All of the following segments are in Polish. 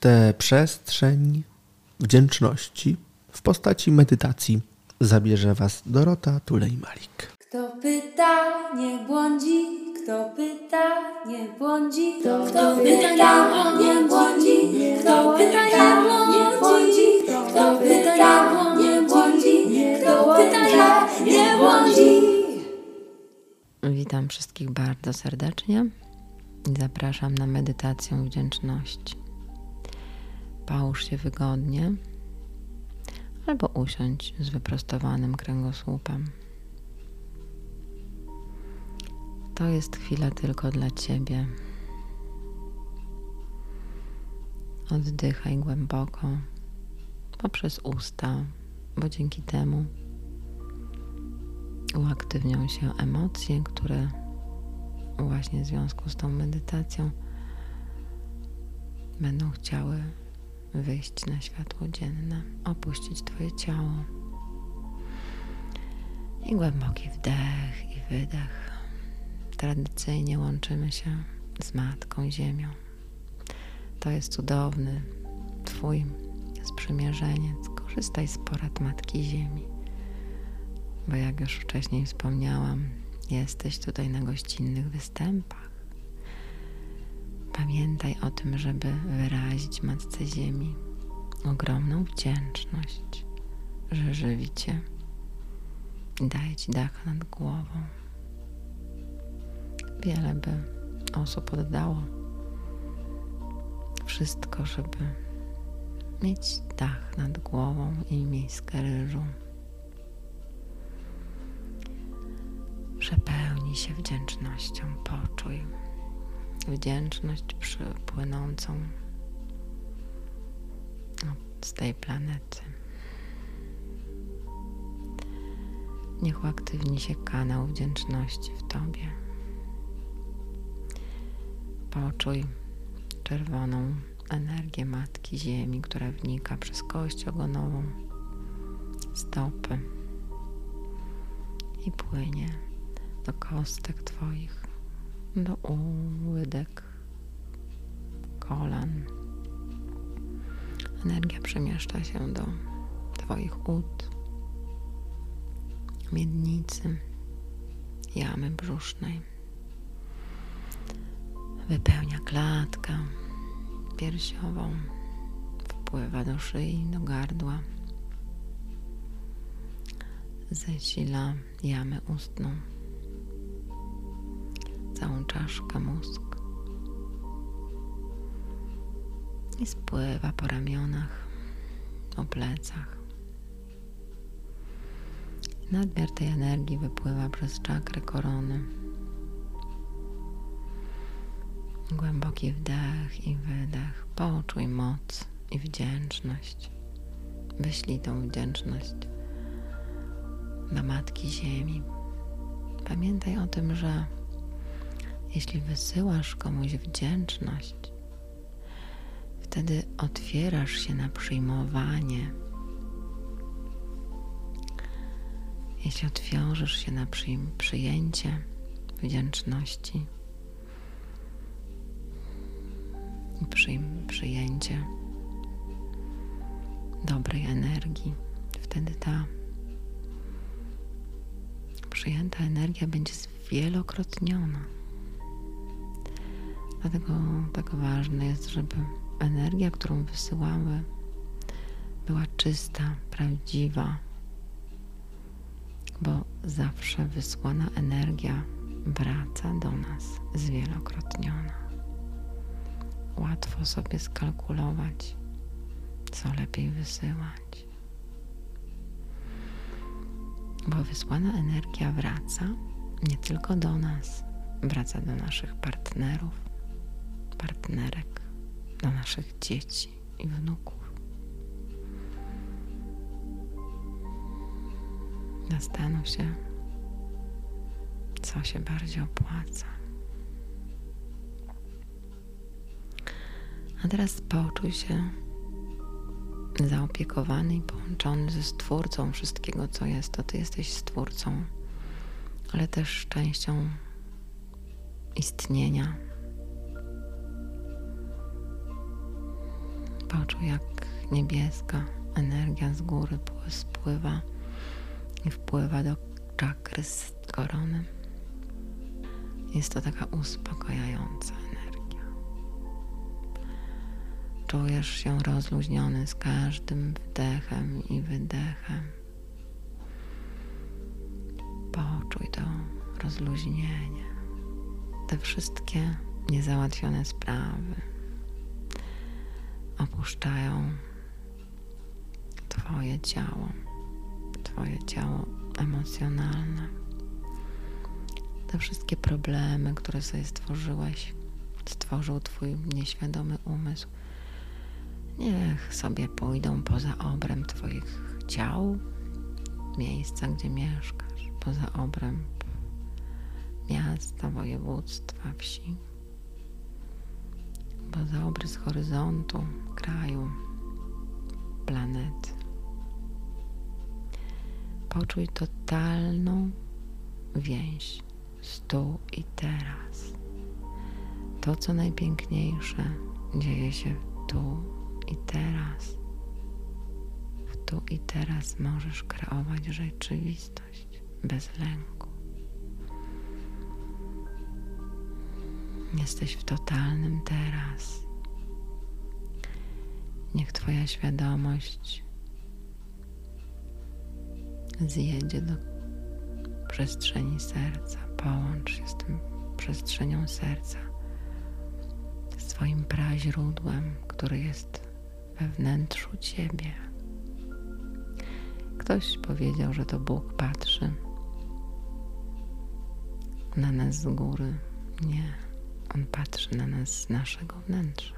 tę przestrzeń wdzięczności w postaci medytacji zabierze Was Dorota Tulej-Malik. Kto pyta, nie błądzi, kto pyta, nie błądzi, kto, kto pyta, nie błądzi, kto pyta, nie błądzi, kto pyta, nie błądzi, kto pyta, nie błądzi. Witam wszystkich bardzo serdecznie i zapraszam na medytację wdzięczności. Połóż się wygodnie albo usiądź z wyprostowanym kręgosłupem. To jest chwila tylko dla Ciebie. Oddychaj głęboko poprzez usta, bo dzięki temu uaktywnią się emocje, które właśnie w związku z tą medytacją będą chciały wyjść na światło dzienne, opuścić Twoje ciało. I głęboki wdech i wydech. Tradycyjnie łączymy się z Matką Ziemią. To jest cudowny Twój sprzymierzeniec. Korzystaj z porad Matki Ziemi, bo jak już wcześniej wspomniałam, jesteś tutaj na gościnnych występach. Pamiętaj o tym, żeby wyrazić Matce Ziemi ogromną wdzięczność, że żywi Cię i daje Ci dach nad głową. Wiele by osób oddało wszystko, żeby mieć dach nad głową i miskę ryżu. Przepełnij się wdzięcznością, poczuj wdzięczność przypłynącą z tej planety. Niech uaktywni się kanał wdzięczności w Tobie. Poczuj czerwoną energię Matki Ziemi, która wnika przez kość ogonową, stopy i płynie do kostek Twoich, do łydek, kolan. Energia przemieszcza się do Twoich ud, miednicy, jamy brzusznej. Wypełnia klatkę piersiową, wpływa do szyi, do gardła, zasila jamę ustną, całą czaszkę mózg i spływa po ramionach, po plecach. Nadmiar tej energii wypływa przez czakrę korony. Głęboki wdech i wydech. Poczuj moc i wdzięczność. Wyślij tą wdzięczność do Matki Ziemi. Pamiętaj o tym, że jeśli wysyłasz komuś wdzięczność, wtedy otwierasz się na przyjmowanie. Jeśli otworzysz się na przyjęcie wdzięczności i przyjęcie dobrej energii, wtedy ta przyjęta energia będzie zwielokrotniona. Dlatego tak ważne jest, żeby energia, którą wysyłamy, była czysta, prawdziwa, bo zawsze wysłana energia wraca do nas zwielokrotniona. Łatwo sobie skalkulować, co lepiej wysyłać. Bo wysłana energia wraca nie tylko do nas, wraca do naszych partnerów, partnerek, do naszych dzieci i wnuków. Zastanów się, co się bardziej opłaca. A teraz poczuj się zaopiekowany i połączony ze Stwórcą wszystkiego, co jest. To Ty jesteś Stwórcą, ale też częścią istnienia Poczuj, jak niebieska energia z góry spływa i wpływa do czakry z korony. Jest to taka uspokajająca energia. Czujesz się rozluźniony z każdym wdechem i wydechem. Poczuj to rozluźnienie, te wszystkie niezałatwione sprawy opuszczają Twoje ciało, Twoje ciało emocjonalne. Te wszystkie problemy, które sobie stworzyłeś, stworzył Twój nieświadomy umysł, niech sobie pójdą poza obręb Twoich ciał, miejsca, gdzie mieszkasz, poza obręb miasta, województwa, wsi, poza obrys horyzontu, kraju, planety. Poczuj totalną więź z tu i teraz. To, co najpiękniejsze, dzieje się tu i teraz. W tu i teraz możesz kreować rzeczywistość bez lęku. Jesteś w totalnym teraz. Niech Twoja świadomość zjedzie do przestrzeni serca, połącz się z tym przestrzenią serca, z Twoim praźródłem, który jest we wnętrzu Ciebie. Ktoś powiedział, że to Bóg patrzy na nas z góry. Nie, On patrzy na nas z naszego wnętrza.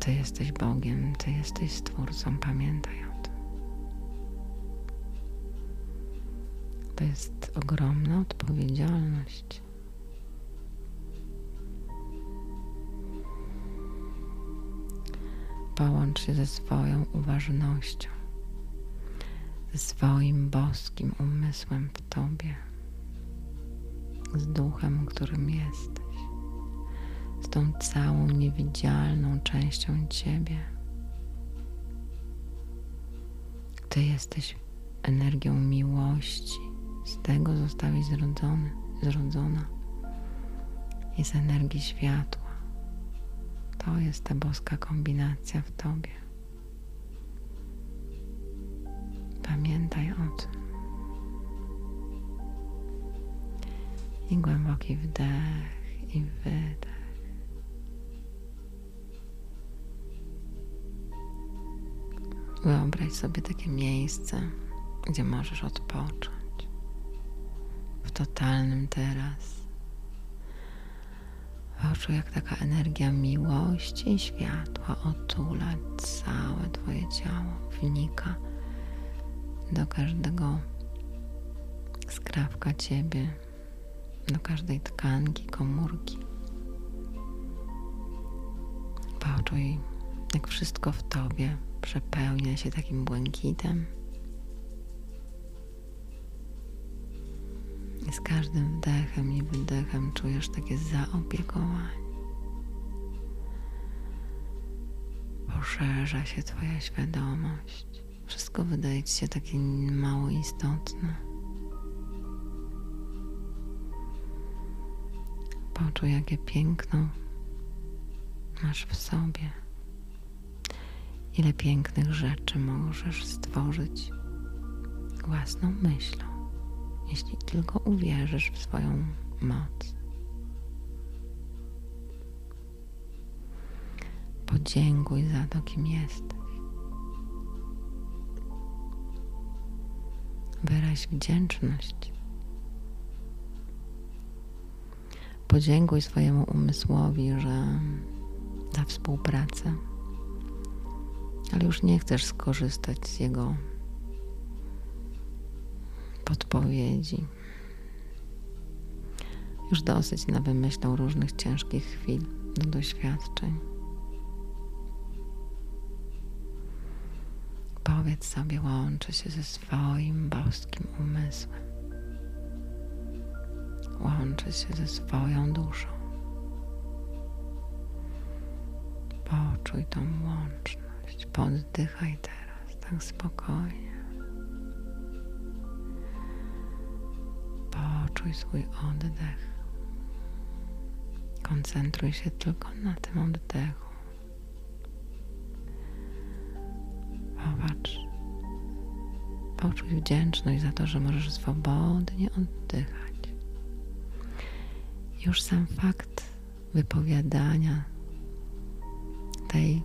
Ty jesteś Bogiem, Ty jesteś Stwórcą, pamiętaj o tym. To jest ogromna odpowiedzialność. Połącz się ze swoją uważnością, ze swoim boskim umysłem w Tobie, z duchem, którym jesteś, z tą całą niewidzialną częścią Ciebie. Ty jesteś energią miłości z tego zostałeś zrodzony, zrodzona. Z energii światła. To jest ta boska kombinacja w Tobie. Pamiętaj o tym. I głęboki wdech i wydech. Wyobraź sobie takie miejsce, gdzie możesz odpocząć totalnym teraz. Poczuj, jak taka energia miłości i światła otula całe Twoje ciało, wnika do każdego skrawka Ciebie, do każdej tkanki, komórki. Poczuj, jak wszystko w Tobie przepełnia się takim błękitem I z każdym wdechem i wydechem czujesz takie zaopiekowanie. Poszerza się Twoja świadomość. Wszystko wydaje Ci się takie mało istotne. Poczuj, jakie piękno masz w sobie. Ile pięknych rzeczy możesz stworzyć własną myślą jeśli tylko uwierzysz w swoją moc. Podziękuj za to, kim jesteś. Wyraź wdzięczność. Podziękuj swojemu umysłowi, że za współpracę, ale już nie chcesz skorzystać z jego podpowiedzi. Już dosyć na wymyślał różnych ciężkich chwil do doświadczeń. Powiedz sobie, łączy się ze swoim boskim umysłem. Łączy się ze swoją duszą. Poczuj tą łączność. Poddychaj teraz tak spokojnie. Poczuj swój oddech. Koncentruj się tylko na tym oddechu. Popatrz. Poczuj wdzięczność za to, że możesz swobodnie oddychać. Już sam fakt wypowiadania tej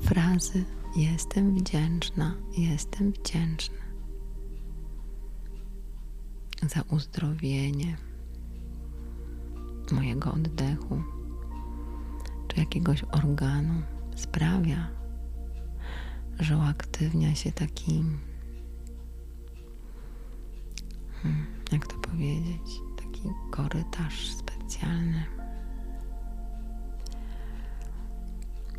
frazy jestem wdzięczna, jestem wdzięczny za uzdrowienie mojego oddechu czy jakiegoś organu. Sprawia, że uaktywnia się taki, hmm, jak to powiedzieć, taki korytarz specjalny.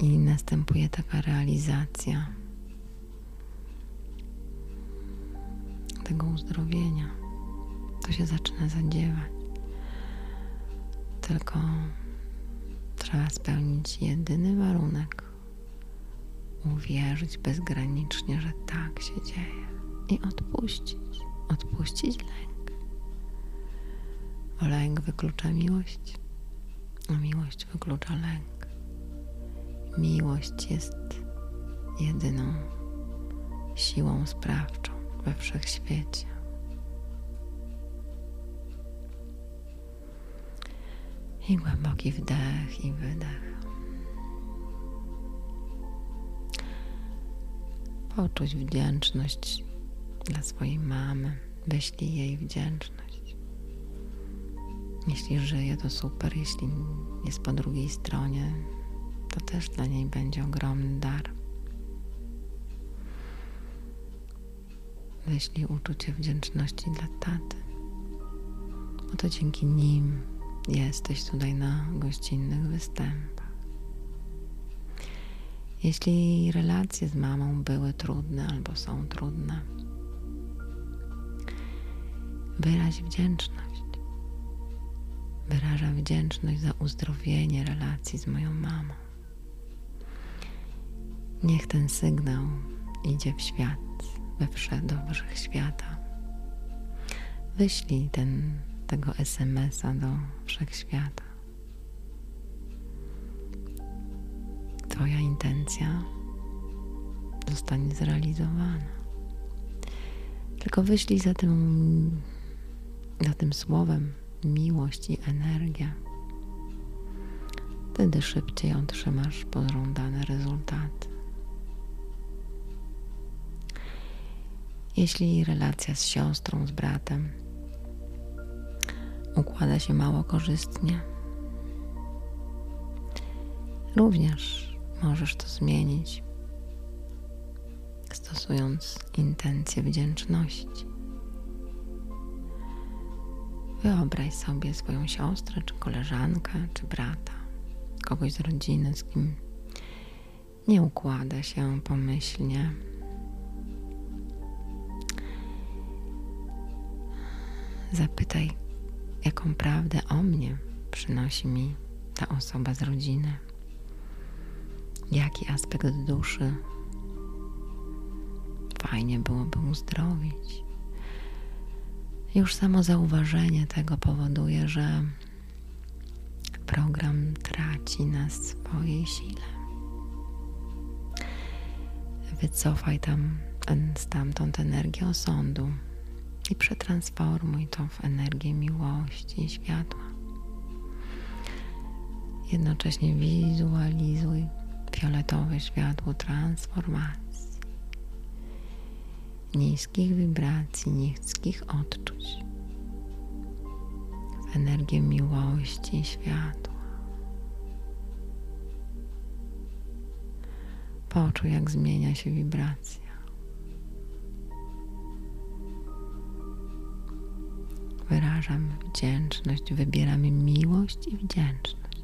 I następuje taka realizacja tego uzdrowienia. To się zaczyna zadziewać. Tylko trzeba spełnić jedyny warunek. Uwierzyć bezgranicznie, że tak się dzieje i odpuścić. Odpuścić lęk. Bo lęk wyklucza miłość, a miłość wyklucza lęk. Miłość jest jedyną siłą sprawczą we wszechświecie. I głęboki wdech i wydech. Poczuć wdzięczność dla swojej mamy. Wyślij jej wdzięczność. Jeśli żyje, to super. Jeśli jest po drugiej stronie, to też dla niej będzie ogromny dar. Wyślij uczucie wdzięczności dla taty, bo to dzięki nim jesteś tutaj na gościnnych występach. Jeśli relacje z mamą były trudne albo są trudne, wyraź wdzięczność. Wyrażam wdzięczność za uzdrowienie relacji z moją mamą. Niech ten sygnał idzie w świat, we wszechświata. do wszechświata. Wyślij ten tego SMS-a do wszechświata. Twoja intencja zostanie zrealizowana. Tylko wyślij za tym, za tym słowem miłość i energia. Wtedy szybciej otrzymasz pożądane rezultaty. Jeśli relacja z siostrą, z bratem układa się mało korzystnie. Również możesz to zmienić, stosując intencję wdzięczności. Wyobraź sobie swoją siostrę, czy koleżankę, czy brata, kogoś z rodziny, z kim nie układa się pomyślnie. Zapytaj, jaką prawdę o mnie przynosi mi ta osoba z rodziny. Jaki aspekt duszy fajnie byłoby uzdrowić. Już samo zauważenie tego powoduje, że program traci na swojej sile. Wycofaj tam stamtąd energię osądu i przetransformuj to w energię miłości i światła. Jednocześnie wizualizuj fioletowe światło transformacji, niskich wibracji, niskich odczuć w energię miłości i światła. Poczuj, jak zmienia się wibracja. wyrażam wdzięczność, wybieramy miłość i wdzięczność.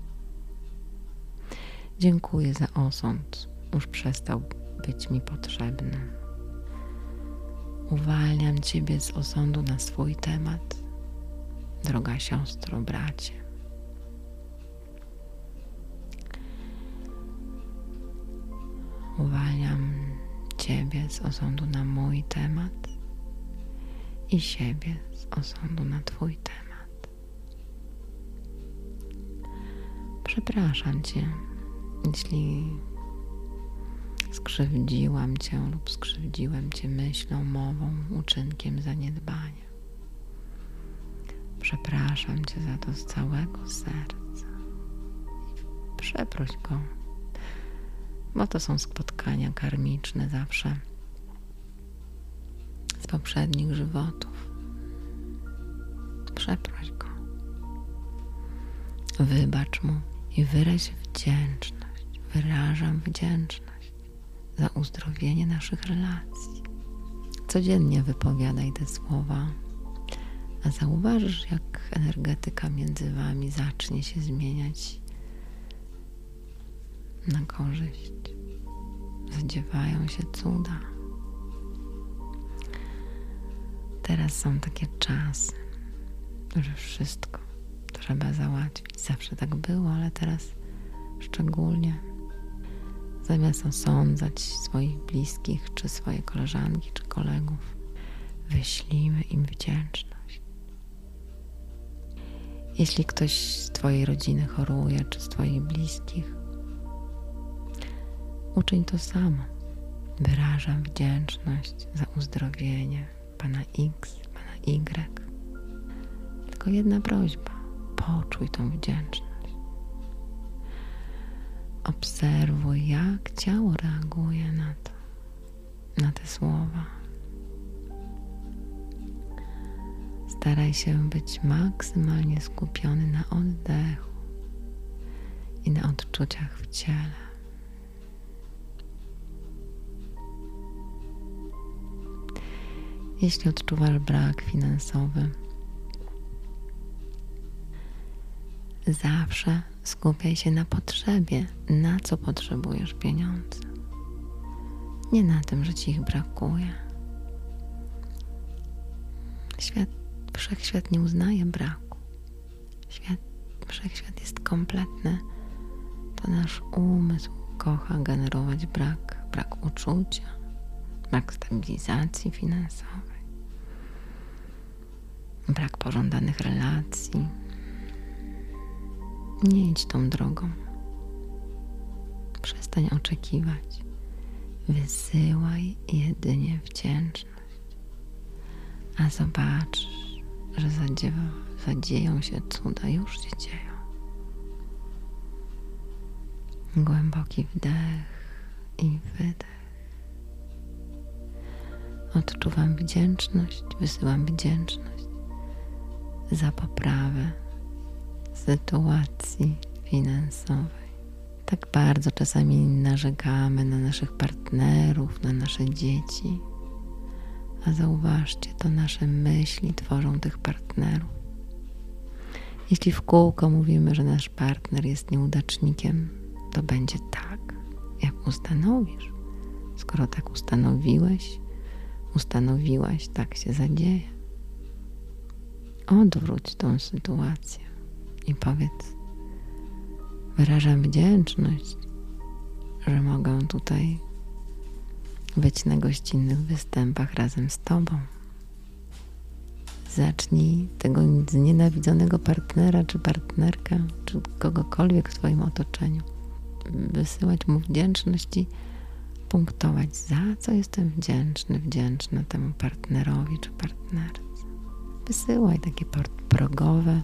Dziękuję za osąd, już przestał być mi potrzebny. Uwalniam Ciebie z osądu na swój temat, droga siostro, bracie. Uwalniam Ciebie z osądu na mój temat i siebie z osądu na Twój temat. Przepraszam Cię, jeśli skrzywdziłam Cię lub skrzywdziłem Cię myślą, mową, uczynkiem, zaniedbaniem. Przepraszam Cię za to z całego serca. Przeproś go, bo to są spotkania karmiczne zawsze z poprzednich żywotów. Przeproś go. Wybacz mu i wyraź wdzięczność. Wyrażam wdzięczność za uzdrowienie naszych relacji. Codziennie wypowiadaj te słowa, a zauważysz, jak energetyka między wami zacznie się zmieniać na korzyść. Zadziewają się cuda. Teraz są takie czasy, że wszystko trzeba załatwić. Zawsze tak było, ale teraz szczególnie. Zamiast osądzać swoich bliskich, czy swoje koleżanki, czy kolegów, wyślijmy im wdzięczność. Jeśli ktoś z Twojej rodziny choruje, czy z Twoich bliskich, uczyń to samo. Wyrażam wdzięczność za uzdrowienie pana X, pana Y. Tylko jedna prośba: poczuj tą wdzięczność. Obserwuj, jak ciało reaguje na to, na te słowa. Staraj się być maksymalnie skupiony na oddechu i na odczuciach w ciele. Jeśli odczuwasz brak finansowy, zawsze skupiaj się na potrzebie, na co potrzebujesz pieniądze. Nie na tym, że ci ich brakuje. Świat, wszechświat nie uznaje braku. Świat, wszechświat jest kompletny. To nasz umysł kocha generować brak, brak uczucia, brak stabilizacji finansowej brak pożądanych relacji. Nie idź tą drogą. Przestań oczekiwać. Wysyłaj jedynie wdzięczność. A zobaczysz, że zadziewa, zadzieją się cuda, już się dzieją. Głęboki wdech i wydech. Odczuwam wdzięczność, wysyłam wdzięczność za poprawę sytuacji finansowej. Tak bardzo czasami narzekamy na naszych partnerów, na nasze dzieci. A zauważcie, to nasze myśli tworzą tych partnerów. Jeśli w kółko mówimy, że nasz partner jest nieudacznikiem, to będzie tak, jak ustanowisz. Skoro tak ustanowiłeś, ustanowiłaś, tak się zadzieje. Odwróć tą sytuację i powiedz: Wyrażam wdzięczność, że mogę tutaj być na gościnnych występach razem z Tobą. Zacznij tego znienawidzonego partnera czy partnerkę, czy kogokolwiek w Twoim otoczeniu wysyłać mu wdzięczność i punktować, za co jestem wdzięczny, wdzięczna temu partnerowi czy partnerce. Wysyłaj takie progowe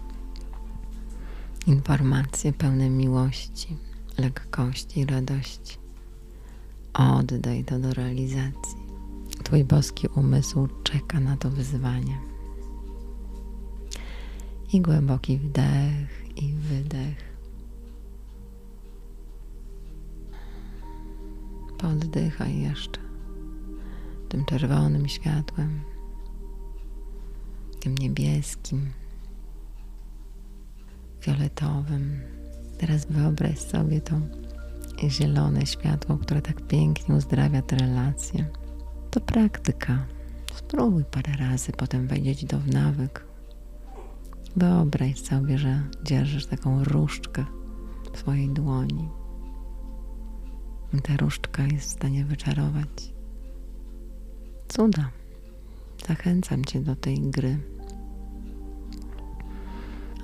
informacje pełne miłości, lekkości i radości. Oddaj to do realizacji. Twój boski umysł czeka na to wyzwanie. I głęboki wdech i wydech. Poddychaj jeszcze tym czerwonym światłem tym niebieskim, fioletowym. Teraz wyobraź sobie to zielone światło, które tak pięknie uzdrawia te relacje. To praktyka. Spróbuj parę razy, potem wejdzieć do w nawyk. Wyobraź sobie, że dzierżysz taką różdżkę w swojej dłoni. ta różdżka jest w stanie wyczarować cuda. Zachęcam Cię do tej gry.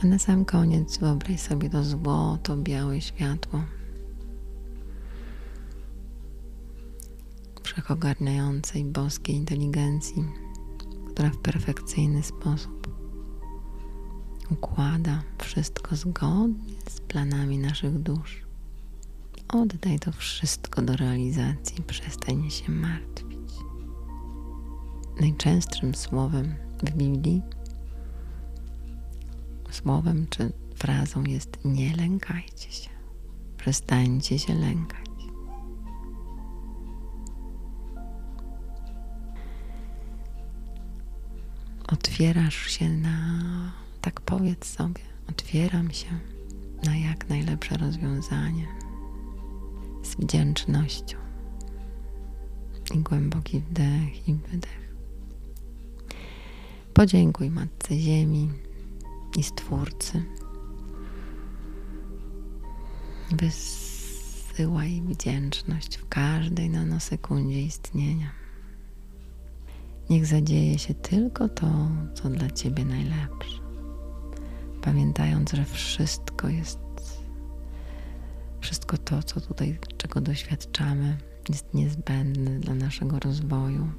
A na sam koniec wyobraź sobie to złoto, białe światło. Wszechogarniającej boskiej inteligencji, która w perfekcyjny sposób układa wszystko zgodnie z planami naszych dusz. Oddaj to wszystko do realizacji, przestań się martwić. Najczęstszym słowem w Biblii, słowem czy frazą jest nie lękajcie się, przestańcie się lękać. Otwierasz się na, tak powiedz sobie, otwieram się na jak najlepsze rozwiązanie z wdzięcznością i głęboki wdech i wydech. Podziękuj Matce Ziemi i Stwórcy. Wysyłaj wdzięczność w każdej nanosekundzie istnienia. Niech zadzieje się tylko to, co dla Ciebie najlepsze. Pamiętając, że wszystko jest, wszystko to, co tutaj, czego doświadczamy, jest niezbędne dla naszego rozwoju.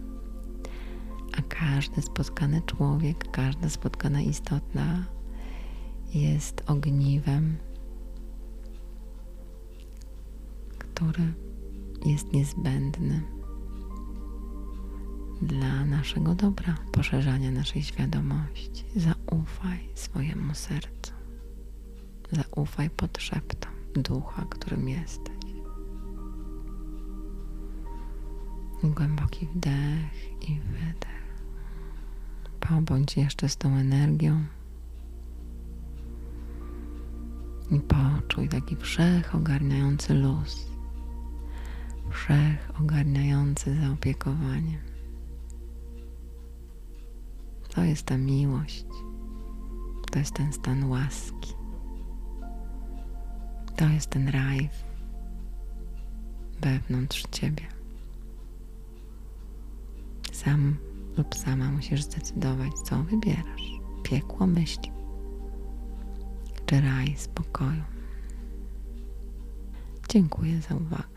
A każdy spotkany człowiek, każda spotkana istotna jest ogniwem, który jest niezbędny dla naszego dobra, poszerzania naszej świadomości. Zaufaj swojemu sercu. Zaufaj podszeptom ducha, którym jesteś. Głęboki wdech i wydech. Pobądź jeszcze z tą energią. I poczuj taki wszechogarniający luz, wszechogarniający zaopiekowanie. To jest ta miłość, to jest ten stan łaski, to jest ten raj wewnątrz ciebie. Sam lub sama musisz zdecydować, co wybierasz: piekło myśli czy raj spokoju. Dziękuję za uwagę.